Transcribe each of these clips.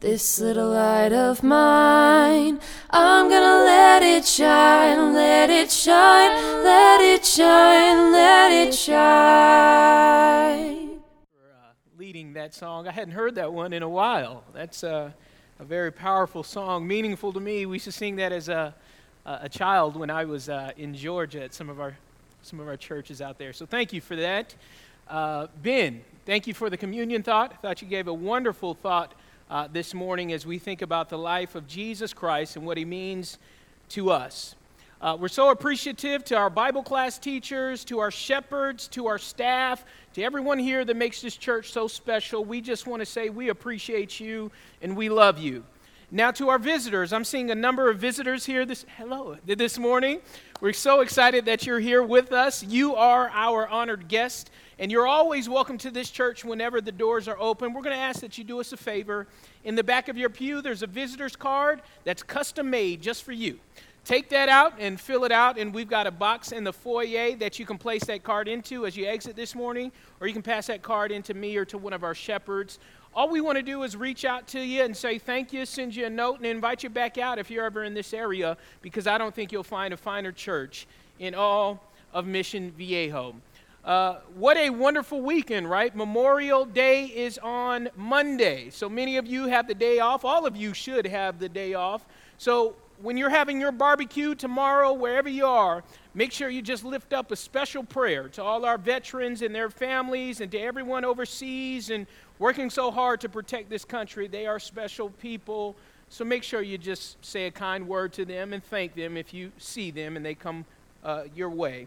this little light of mine. I'm gonna let it shine, let it shine, let it shine, let it shine. For, uh, leading that song. I hadn't heard that one in a while. That's uh, a very powerful song, meaningful to me. We used to sing that as a, a child when I was uh, in Georgia at some of our some of our churches out there. So thank you for that. Uh, ben, thank you for the communion thought. I thought you gave a wonderful thought uh, this morning as we think about the life of Jesus Christ and what he means to us. Uh, we're so appreciative to our Bible class teachers, to our shepherds, to our staff, to everyone here that makes this church so special. We just want to say we appreciate you and we love you. Now, to our visitors, I'm seeing a number of visitors here this hello this morning. We're so excited that you're here with us. You are our honored guest, and you're always welcome to this church whenever the doors are open. We're going to ask that you do us a favor. In the back of your pew, there's a visitor's card that's custom made just for you. Take that out and fill it out, and we've got a box in the foyer that you can place that card into as you exit this morning, or you can pass that card into me or to one of our shepherds. All we want to do is reach out to you and say thank you, send you a note, and invite you back out if you're ever in this area, because I don't think you'll find a finer church in all of Mission Viejo. Uh, what a wonderful weekend, right? Memorial Day is on Monday. So many of you have the day off. All of you should have the day off. So when you're having your barbecue tomorrow, wherever you are, make sure you just lift up a special prayer to all our veterans and their families and to everyone overseas and working so hard to protect this country. They are special people. So make sure you just say a kind word to them and thank them if you see them and they come uh, your way.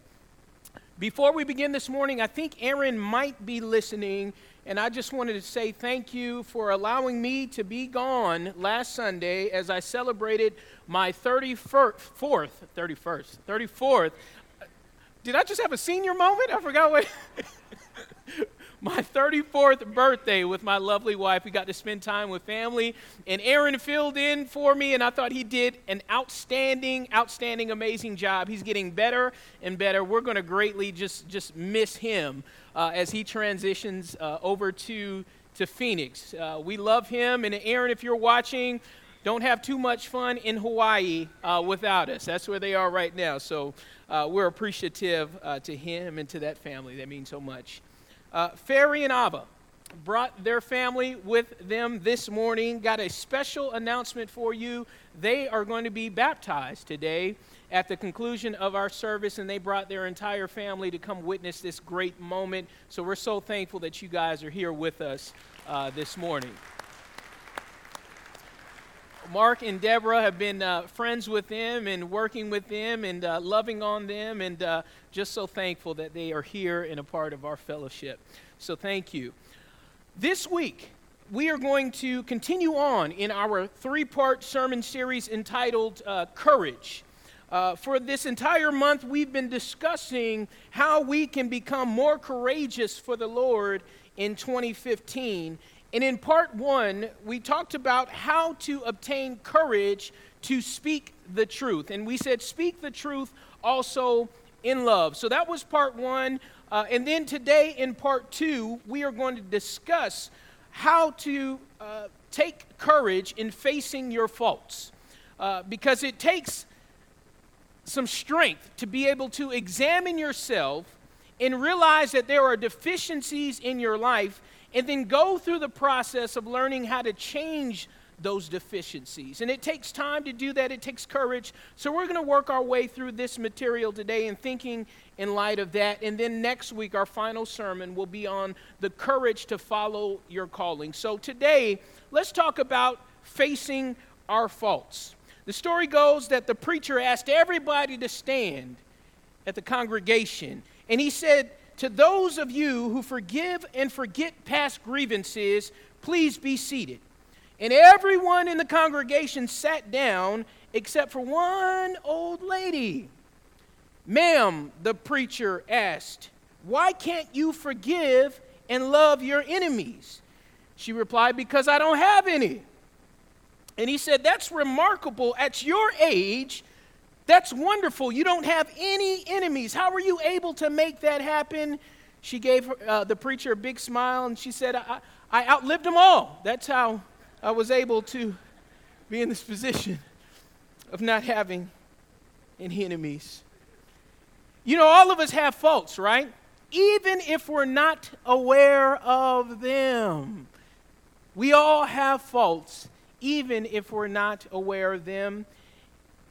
Before we begin this morning, I think Aaron might be listening, and I just wanted to say thank you for allowing me to be gone last Sunday as I celebrated my 34th, 31st, 34th. Did I just have a senior moment? I forgot what. my 34th birthday with my lovely wife. We got to spend time with family. And Aaron filled in for me, and I thought he did an outstanding, outstanding, amazing job. He's getting better and better. We're going to greatly just, just miss him uh, as he transitions uh, over to, to Phoenix. Uh, we love him. And Aaron, if you're watching, don't have too much fun in Hawaii uh, without us. That's where they are right now. So uh, we're appreciative uh, to him and to that family. That means so much. Uh, Ferry and Ava brought their family with them this morning. Got a special announcement for you. They are going to be baptized today at the conclusion of our service, and they brought their entire family to come witness this great moment. So we're so thankful that you guys are here with us uh, this morning. Mark and Deborah have been uh, friends with them and working with them and uh, loving on them, and uh, just so thankful that they are here and a part of our fellowship. So, thank you. This week, we are going to continue on in our three part sermon series entitled uh, Courage. Uh, for this entire month, we've been discussing how we can become more courageous for the Lord in 2015 and in part one, we talked about how to obtain courage to speak the truth. And we said, speak the truth also in love. So that was part one. Uh, and then today, in part two, we are going to discuss how to uh, take courage in facing your faults. Uh, because it takes some strength to be able to examine yourself and realize that there are deficiencies in your life and then go through the process of learning how to change those deficiencies. And it takes time to do that, it takes courage. So we're going to work our way through this material today and thinking in light of that. And then next week, our final sermon will be on the courage to follow your calling. So today, let's talk about facing our faults. The story goes that the preacher asked everybody to stand at the congregation, and he said, to those of you who forgive and forget past grievances, please be seated. And everyone in the congregation sat down except for one old lady. Ma'am, the preacher asked, why can't you forgive and love your enemies? She replied, Because I don't have any. And he said, That's remarkable. At your age, that's wonderful. You don't have any enemies. How were you able to make that happen? She gave uh, the preacher a big smile and she said, I, I outlived them all. That's how I was able to be in this position of not having any enemies. You know, all of us have faults, right? Even if we're not aware of them. We all have faults, even if we're not aware of them.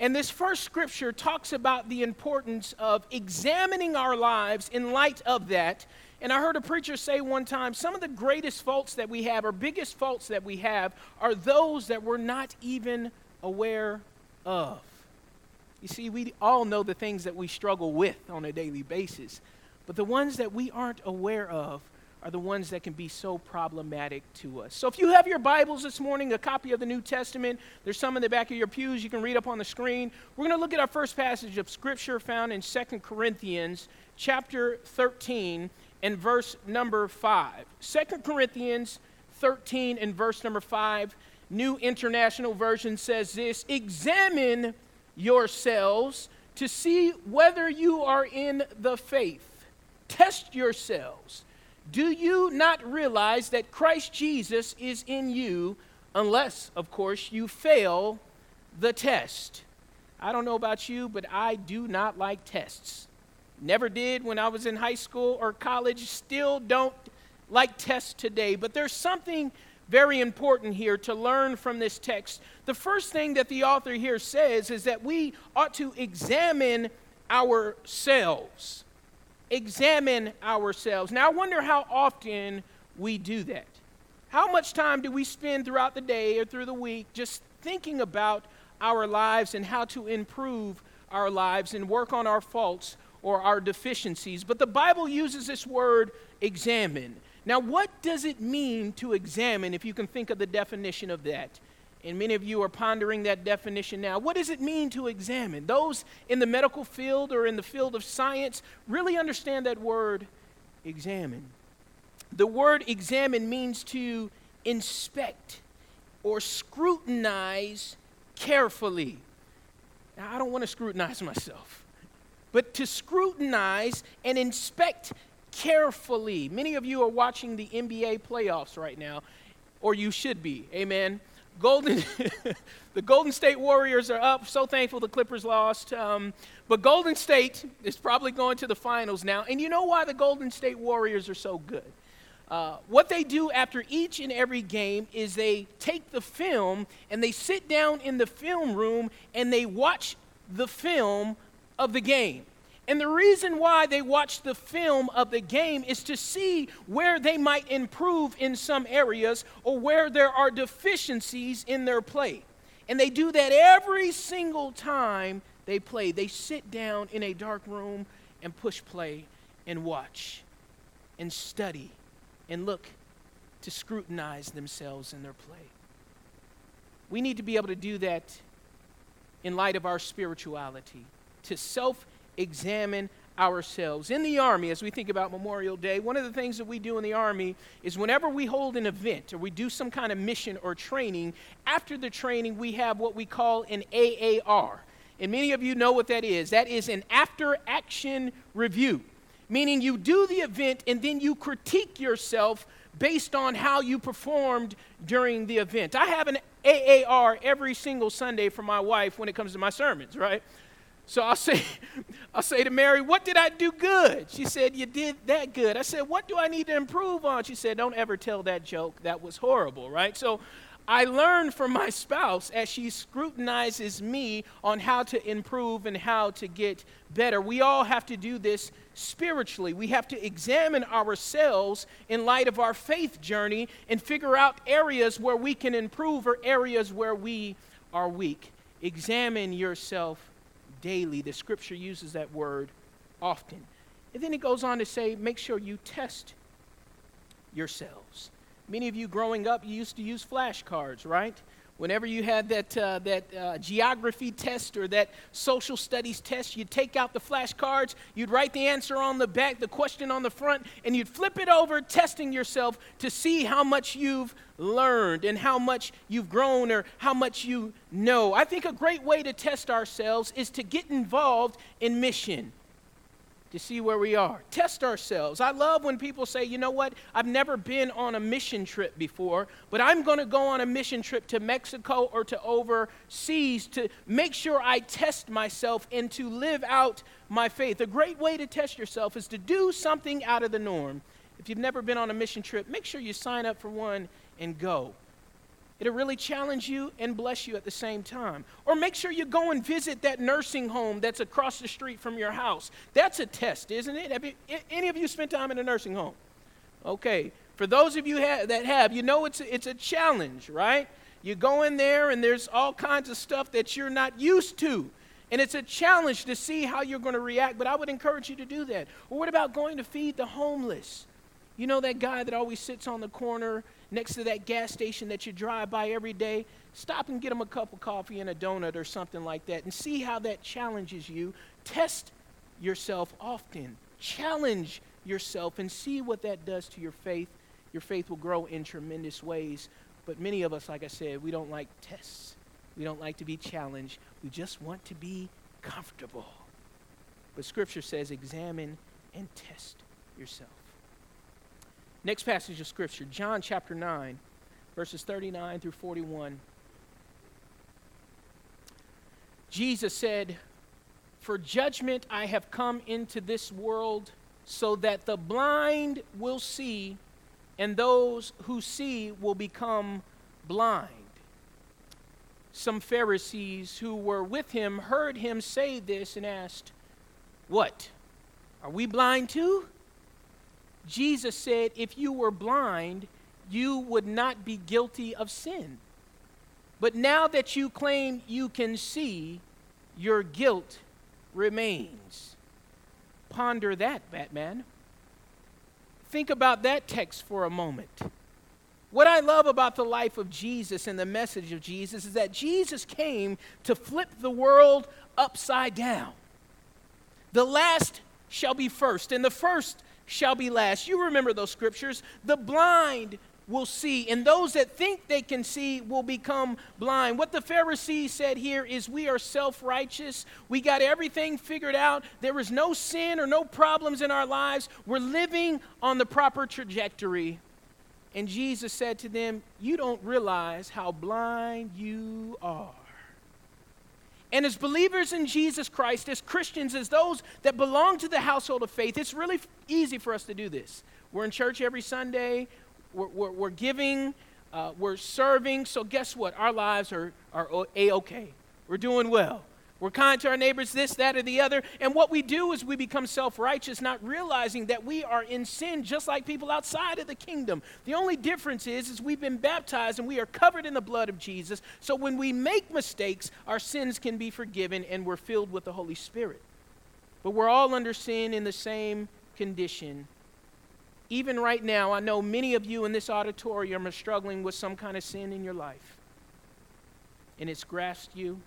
And this first scripture talks about the importance of examining our lives in light of that. And I heard a preacher say one time some of the greatest faults that we have, or biggest faults that we have, are those that we're not even aware of. You see, we all know the things that we struggle with on a daily basis, but the ones that we aren't aware of are the ones that can be so problematic to us. So if you have your Bibles this morning, a copy of the New Testament, there's some in the back of your pews you can read up on the screen. We're going to look at our first passage of scripture found in 2 Corinthians chapter 13 and verse number 5. 2 Corinthians 13 and verse number 5, New International Version says this, examine yourselves to see whether you are in the faith. Test yourselves. Do you not realize that Christ Jesus is in you, unless, of course, you fail the test? I don't know about you, but I do not like tests. Never did when I was in high school or college, still don't like tests today. But there's something very important here to learn from this text. The first thing that the author here says is that we ought to examine ourselves. Examine ourselves. Now, I wonder how often we do that. How much time do we spend throughout the day or through the week just thinking about our lives and how to improve our lives and work on our faults or our deficiencies? But the Bible uses this word examine. Now, what does it mean to examine if you can think of the definition of that? And many of you are pondering that definition now. What does it mean to examine? Those in the medical field or in the field of science really understand that word examine. The word examine means to inspect or scrutinize carefully. Now, I don't want to scrutinize myself, but to scrutinize and inspect carefully. Many of you are watching the NBA playoffs right now, or you should be. Amen. Golden, the Golden State Warriors are up. So thankful the Clippers lost. Um, but Golden State is probably going to the finals now. And you know why the Golden State Warriors are so good? Uh, what they do after each and every game is they take the film and they sit down in the film room and they watch the film of the game. And the reason why they watch the film of the game is to see where they might improve in some areas or where there are deficiencies in their play. And they do that every single time they play. They sit down in a dark room and push play and watch and study and look to scrutinize themselves in their play. We need to be able to do that in light of our spirituality, to self examine ourselves. In the Army, as we think about Memorial Day, one of the things that we do in the Army is whenever we hold an event or we do some kind of mission or training, after the training, we have what we call an AAR. And many of you know what that is. That is an after action review, meaning you do the event and then you critique yourself based on how you performed during the event. I have an AAR every single Sunday for my wife when it comes to my sermons, right? So I'll say, I'll say to Mary, What did I do good? She said, You did that good. I said, What do I need to improve on? She said, Don't ever tell that joke. That was horrible, right? So I learn from my spouse as she scrutinizes me on how to improve and how to get better. We all have to do this spiritually. We have to examine ourselves in light of our faith journey and figure out areas where we can improve or areas where we are weak. Examine yourself daily. The scripture uses that word often. And then it goes on to say, make sure you test yourselves. Many of you growing up, you used to use flashcards, right? Whenever you had that, uh, that uh, geography test or that social studies test, you'd take out the flashcards, you'd write the answer on the back, the question on the front, and you'd flip it over, testing yourself to see how much you've learned and how much you've grown or how much you know. I think a great way to test ourselves is to get involved in mission. To see where we are. Test ourselves. I love when people say, you know what, I've never been on a mission trip before, but I'm going to go on a mission trip to Mexico or to overseas to make sure I test myself and to live out my faith. A great way to test yourself is to do something out of the norm. If you've never been on a mission trip, make sure you sign up for one and go. It'll really challenge you and bless you at the same time. Or make sure you go and visit that nursing home that's across the street from your house. That's a test, isn't it? Have you, any of you spent time in a nursing home? Okay. For those of you ha- that have, you know it's a, it's a challenge, right? You go in there and there's all kinds of stuff that you're not used to. And it's a challenge to see how you're going to react, but I would encourage you to do that. Or what about going to feed the homeless? You know that guy that always sits on the corner next to that gas station that you drive by every day, stop and get them a cup of coffee and a donut or something like that and see how that challenges you. Test yourself often. Challenge yourself and see what that does to your faith. Your faith will grow in tremendous ways. But many of us, like I said, we don't like tests. We don't like to be challenged. We just want to be comfortable. But Scripture says, examine and test yourself. Next passage of Scripture, John chapter 9, verses 39 through 41. Jesus said, For judgment I have come into this world, so that the blind will see, and those who see will become blind. Some Pharisees who were with him heard him say this and asked, What? Are we blind too? Jesus said, if you were blind, you would not be guilty of sin. But now that you claim you can see, your guilt remains. Ponder that, Batman. Think about that text for a moment. What I love about the life of Jesus and the message of Jesus is that Jesus came to flip the world upside down. The last shall be first, and the first shall be last. You remember those scriptures. The blind will see, and those that think they can see will become blind. What the Pharisees said here is we are self righteous. We got everything figured out. There is no sin or no problems in our lives. We're living on the proper trajectory. And Jesus said to them, You don't realize how blind you are. And as believers in Jesus Christ, as Christians, as those that belong to the household of faith, it's really easy for us to do this. We're in church every Sunday, we're, we're, we're giving, uh, we're serving. So, guess what? Our lives are, are A OK. We're doing well. We're kind to our neighbors, this, that, or the other. And what we do is we become self righteous, not realizing that we are in sin just like people outside of the kingdom. The only difference is, is we've been baptized and we are covered in the blood of Jesus. So when we make mistakes, our sins can be forgiven and we're filled with the Holy Spirit. But we're all under sin in the same condition. Even right now, I know many of you in this auditorium are struggling with some kind of sin in your life. And it's grasped you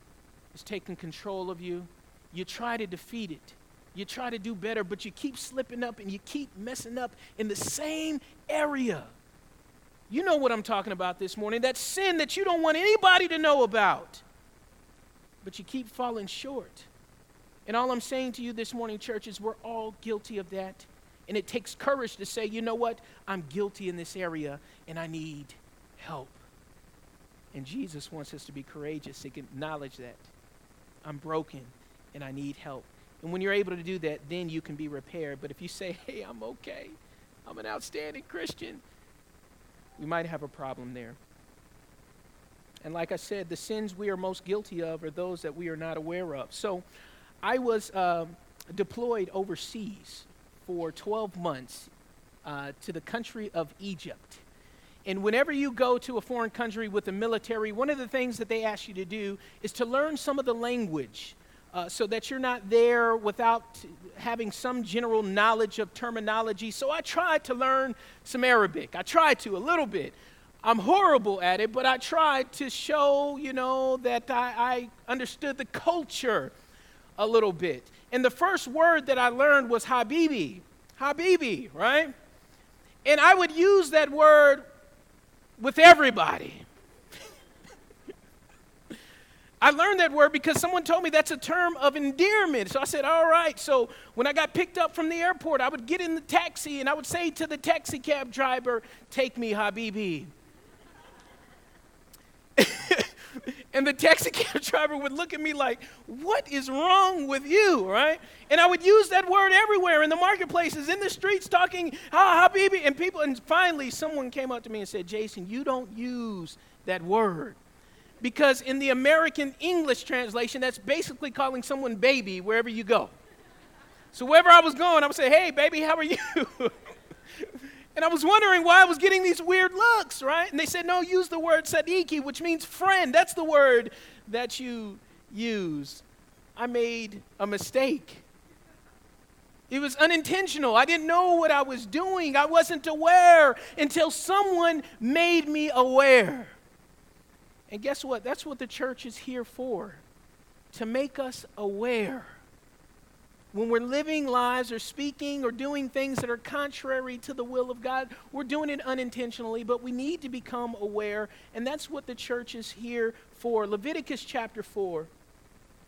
is taking control of you. You try to defeat it. You try to do better, but you keep slipping up and you keep messing up in the same area. You know what I'm talking about this morning. That sin that you don't want anybody to know about. But you keep falling short. And all I'm saying to you this morning, church, is we're all guilty of that. And it takes courage to say, you know what? I'm guilty in this area and I need help. And Jesus wants us to be courageous to acknowledge that. I'm broken and I need help. And when you're able to do that, then you can be repaired. But if you say, hey, I'm okay, I'm an outstanding Christian, we might have a problem there. And like I said, the sins we are most guilty of are those that we are not aware of. So I was uh, deployed overseas for 12 months uh, to the country of Egypt. And whenever you go to a foreign country with the military, one of the things that they ask you to do is to learn some of the language uh, so that you're not there without having some general knowledge of terminology. So I tried to learn some Arabic. I tried to a little bit. I'm horrible at it, but I tried to show, you know, that I, I understood the culture a little bit. And the first word that I learned was Habibi. Habibi, right? And I would use that word with everybody. I learned that word because someone told me that's a term of endearment. So I said, all right. So when I got picked up from the airport, I would get in the taxi and I would say to the taxi cab driver, Take me, Habibi. and the taxi cab driver would look at me like, What is wrong with you? Right? And I would use that word everywhere in the marketplaces, in the streets, talking, Ha, Habibi. And people, and finally, someone came up to me and said, Jason, you don't use that word because in the American English translation, that's basically calling someone baby wherever you go. So wherever I was going, I would say, hey, baby, how are you? and I was wondering why I was getting these weird looks, right? And they said, no, use the word sadiki, which means friend. That's the word that you use. I made a mistake. It was unintentional. I didn't know what I was doing. I wasn't aware until someone made me aware. And guess what? That's what the church is here for to make us aware. When we're living lives or speaking or doing things that are contrary to the will of God, we're doing it unintentionally, but we need to become aware, and that's what the church is here for. Leviticus chapter 4,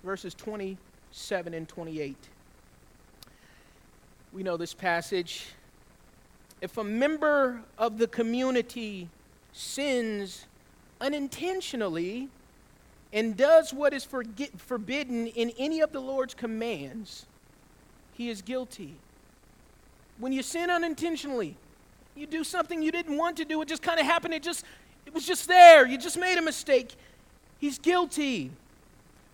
verses 27 and 28. We know this passage. If a member of the community sins unintentionally and does what is forbidden in any of the Lord's commands, he is guilty. When you sin unintentionally, you do something you didn't want to do, it just kind of happened, it just it was just there. You just made a mistake. He's guilty.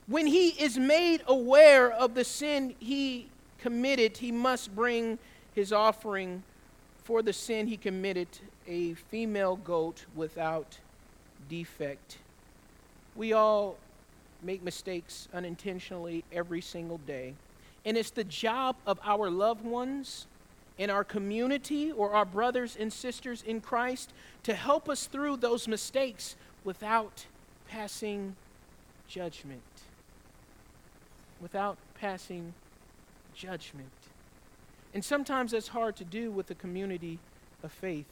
When he is made aware of the sin he committed, he must bring his offering for the sin he committed, a female goat without defect. We all make mistakes unintentionally every single day. And it's the job of our loved ones in our community or our brothers and sisters in Christ to help us through those mistakes without passing judgment. Without passing judgment. And sometimes that's hard to do with a community of faith.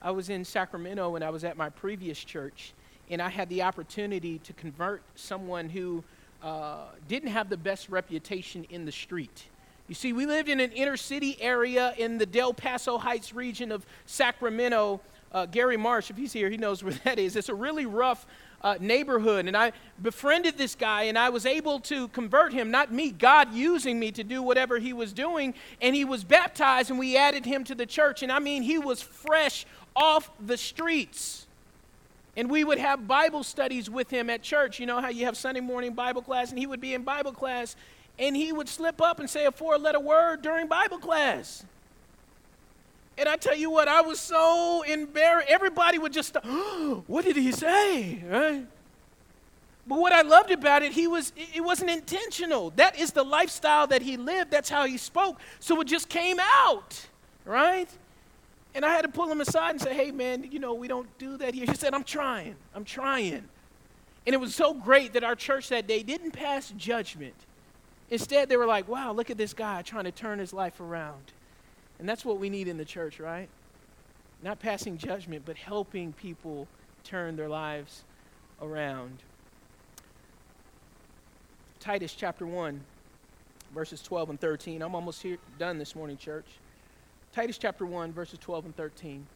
I was in Sacramento when I was at my previous church, and I had the opportunity to convert someone who uh, didn't have the best reputation in the street. You see, we lived in an inner city area in the Del Paso Heights region of Sacramento. Uh, Gary Marsh, if he's here, he knows where that is. It's a really rough uh, neighborhood. And I befriended this guy, and I was able to convert him, not me, God using me to do whatever he was doing. And he was baptized, and we added him to the church. And I mean, he was fresh off the streets. And we would have Bible studies with him at church. You know how you have Sunday morning Bible class, and he would be in Bible class, and he would slip up and say a four letter word during Bible class. And I tell you what, I was so embarrassed. Everybody would just, oh, what did he say? Right? But what I loved about it, he was it wasn't intentional. That is the lifestyle that he lived. That's how he spoke. So it just came out, right? And I had to pull him aside and say, hey, man, you know, we don't do that here. He said, I'm trying. I'm trying. And it was so great that our church that day didn't pass judgment. Instead, they were like, wow, look at this guy trying to turn his life around. And that's what we need in the church, right? Not passing judgment, but helping people turn their lives around. Titus chapter 1, verses 12 and 13. I'm almost here, done this morning, church. Titus chapter 1, verses 12 and 13.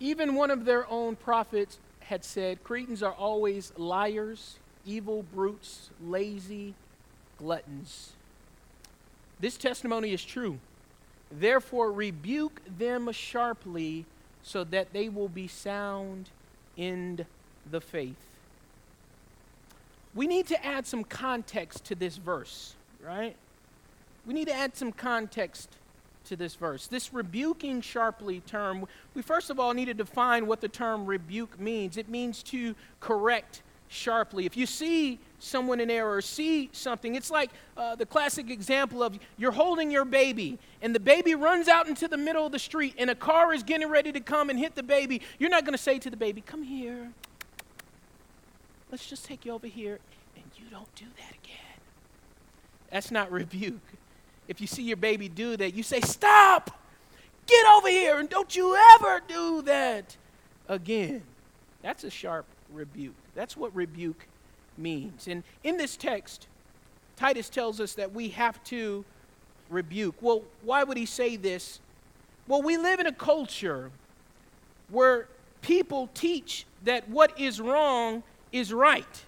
Even one of their own prophets had said, Cretans are always liars, evil brutes, lazy gluttons. This testimony is true. Therefore, rebuke them sharply so that they will be sound in the faith. We need to add some context to this verse, right? We need to add some context to this verse. This rebuking sharply term, we first of all need to define what the term rebuke means. It means to correct sharply. If you see someone in error, see something, it's like uh, the classic example of you're holding your baby and the baby runs out into the middle of the street and a car is getting ready to come and hit the baby. You're not going to say to the baby, Come here. Let's just take you over here and you don't do that again. That's not rebuke if you see your baby do that, you say, Stop! Get over here and don't you ever do that again. That's a sharp rebuke. That's what rebuke means. And in this text, Titus tells us that we have to rebuke. Well, why would he say this? Well, we live in a culture where people teach that what is wrong is right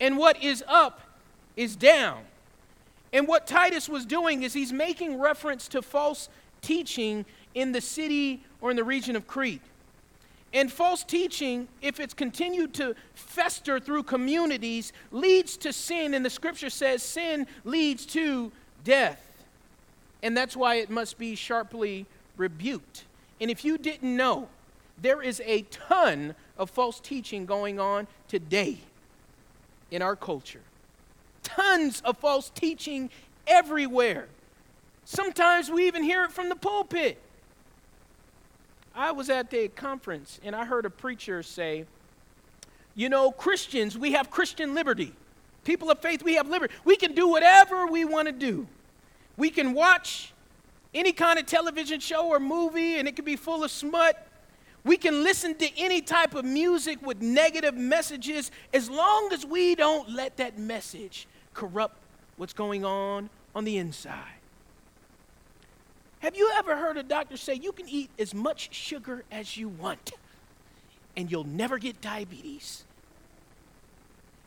and what is up is down. And what Titus was doing is he's making reference to false teaching in the city or in the region of Crete. And false teaching, if it's continued to fester through communities, leads to sin. And the scripture says sin leads to death. And that's why it must be sharply rebuked. And if you didn't know, there is a ton of false teaching going on today in our culture. Tons of false teaching everywhere. Sometimes we even hear it from the pulpit. I was at a conference and I heard a preacher say, You know, Christians, we have Christian liberty. People of faith, we have liberty. We can do whatever we want to do. We can watch any kind of television show or movie and it can be full of smut. We can listen to any type of music with negative messages as long as we don't let that message corrupt what's going on on the inside. Have you ever heard a doctor say you can eat as much sugar as you want and you'll never get diabetes?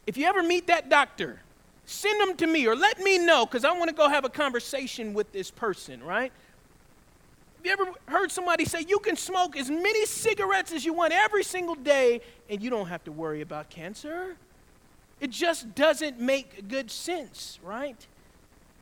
If you ever meet that doctor, send them to me or let me know because I want to go have a conversation with this person, right? Have you ever heard somebody say you can smoke as many cigarettes as you want every single day and you don't have to worry about cancer? It just doesn't make good sense, right?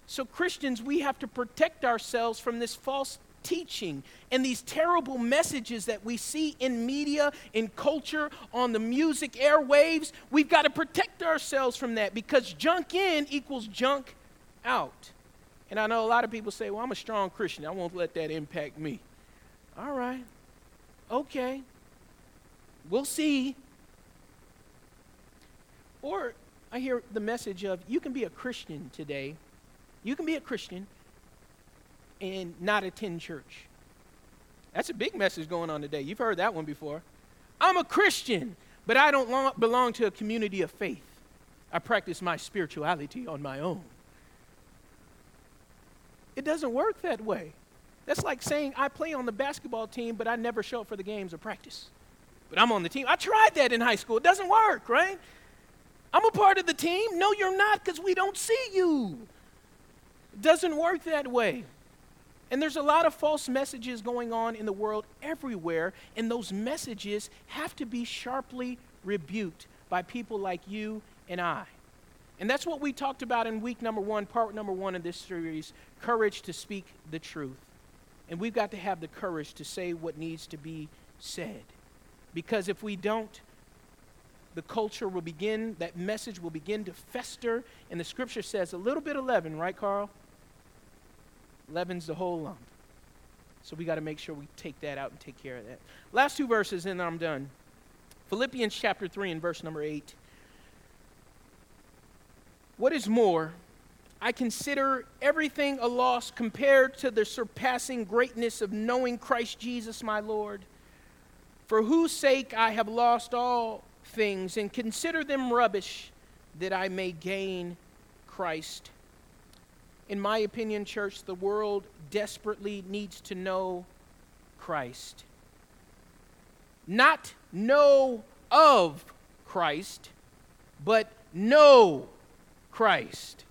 So, Christians, we have to protect ourselves from this false teaching and these terrible messages that we see in media, in culture, on the music airwaves. We've got to protect ourselves from that because junk in equals junk out. And I know a lot of people say, well, I'm a strong Christian. I won't let that impact me. All right. Okay. We'll see. Or I hear the message of you can be a Christian today. You can be a Christian and not attend church. That's a big message going on today. You've heard that one before. I'm a Christian, but I don't belong to a community of faith. I practice my spirituality on my own. It doesn't work that way. That's like saying I play on the basketball team, but I never show up for the games or practice. But I'm on the team. I tried that in high school. It doesn't work, right? I'm a part of the team. No, you're not because we don't see you. It doesn't work that way. And there's a lot of false messages going on in the world everywhere, and those messages have to be sharply rebuked by people like you and I. And that's what we talked about in week number one, part number one of this series courage to speak the truth. And we've got to have the courage to say what needs to be said. Because if we don't, the culture will begin, that message will begin to fester. And the scripture says a little bit of leaven, right, Carl? Leaven's the whole lump. So we got to make sure we take that out and take care of that. Last two verses, and I'm done. Philippians chapter 3 and verse number 8. What is more, I consider everything a loss compared to the surpassing greatness of knowing Christ Jesus my Lord, for whose sake I have lost all things and consider them rubbish that I may gain Christ. In my opinion, church, the world desperately needs to know Christ. Not know of Christ, but know Christ.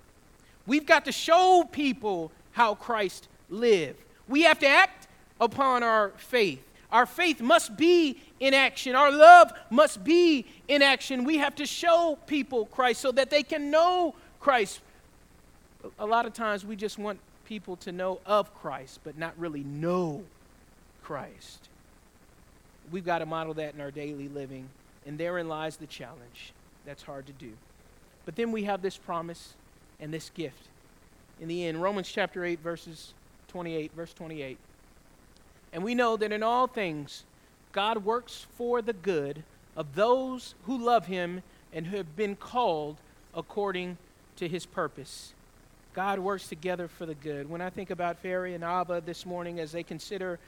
We've got to show people how Christ lived. We have to act upon our faith. Our faith must be in action. Our love must be in action. We have to show people Christ so that they can know Christ. A lot of times we just want people to know of Christ, but not really know Christ. We've got to model that in our daily living, and therein lies the challenge. That's hard to do. But then we have this promise and this gift. In the end, Romans chapter 8, verses 28, verse 28. And we know that in all things, God works for the good of those who love him and who have been called according to his purpose. God works together for the good. When I think about Ferry and Abba this morning as they consider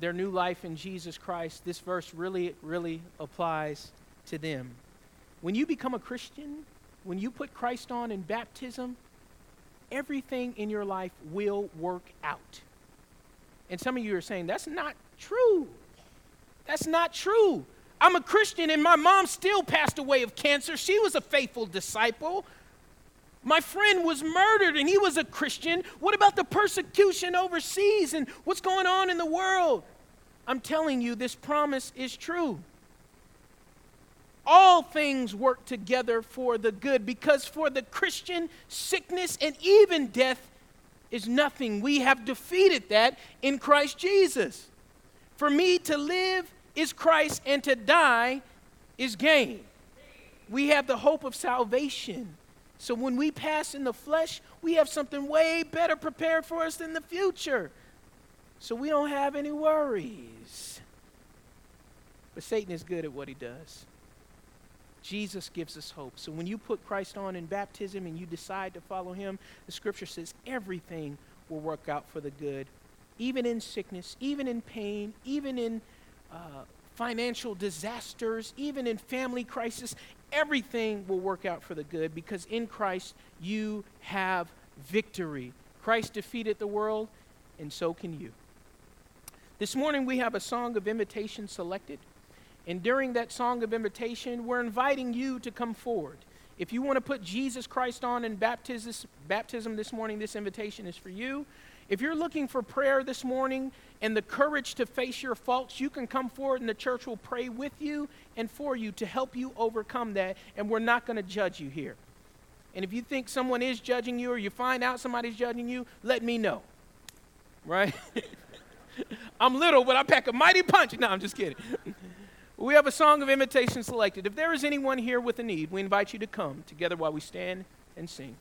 their new life in Jesus Christ, this verse really, really applies to them. When you become a Christian, when you put Christ on in baptism, everything in your life will work out. And some of you are saying, that's not true. That's not true. I'm a Christian and my mom still passed away of cancer. She was a faithful disciple. My friend was murdered and he was a Christian. What about the persecution overseas and what's going on in the world? I'm telling you, this promise is true. All things work together for the good because for the Christian, sickness and even death is nothing. We have defeated that in Christ Jesus. For me to live is Christ, and to die is gain. We have the hope of salvation. So when we pass in the flesh, we have something way better prepared for us in the future. So we don't have any worries. But Satan is good at what he does. Jesus gives us hope. So when you put Christ on in baptism and you decide to follow him, the scripture says everything will work out for the good, even in sickness, even in pain, even in uh, financial disasters, even in family crisis. Everything will work out for the good because in Christ you have victory. Christ defeated the world, and so can you. This morning we have a song of invitation selected. And during that song of invitation, we're inviting you to come forward. If you want to put Jesus Christ on in baptism baptism this morning, this invitation is for you. If you're looking for prayer this morning and the courage to face your faults, you can come forward and the church will pray with you and for you to help you overcome that. And we're not going to judge you here. And if you think someone is judging you or you find out somebody's judging you, let me know. Right? I'm little, but I pack a mighty punch. No, I'm just kidding. We have a song of invitation selected. If there is anyone here with a need, we invite you to come together while we stand and sing.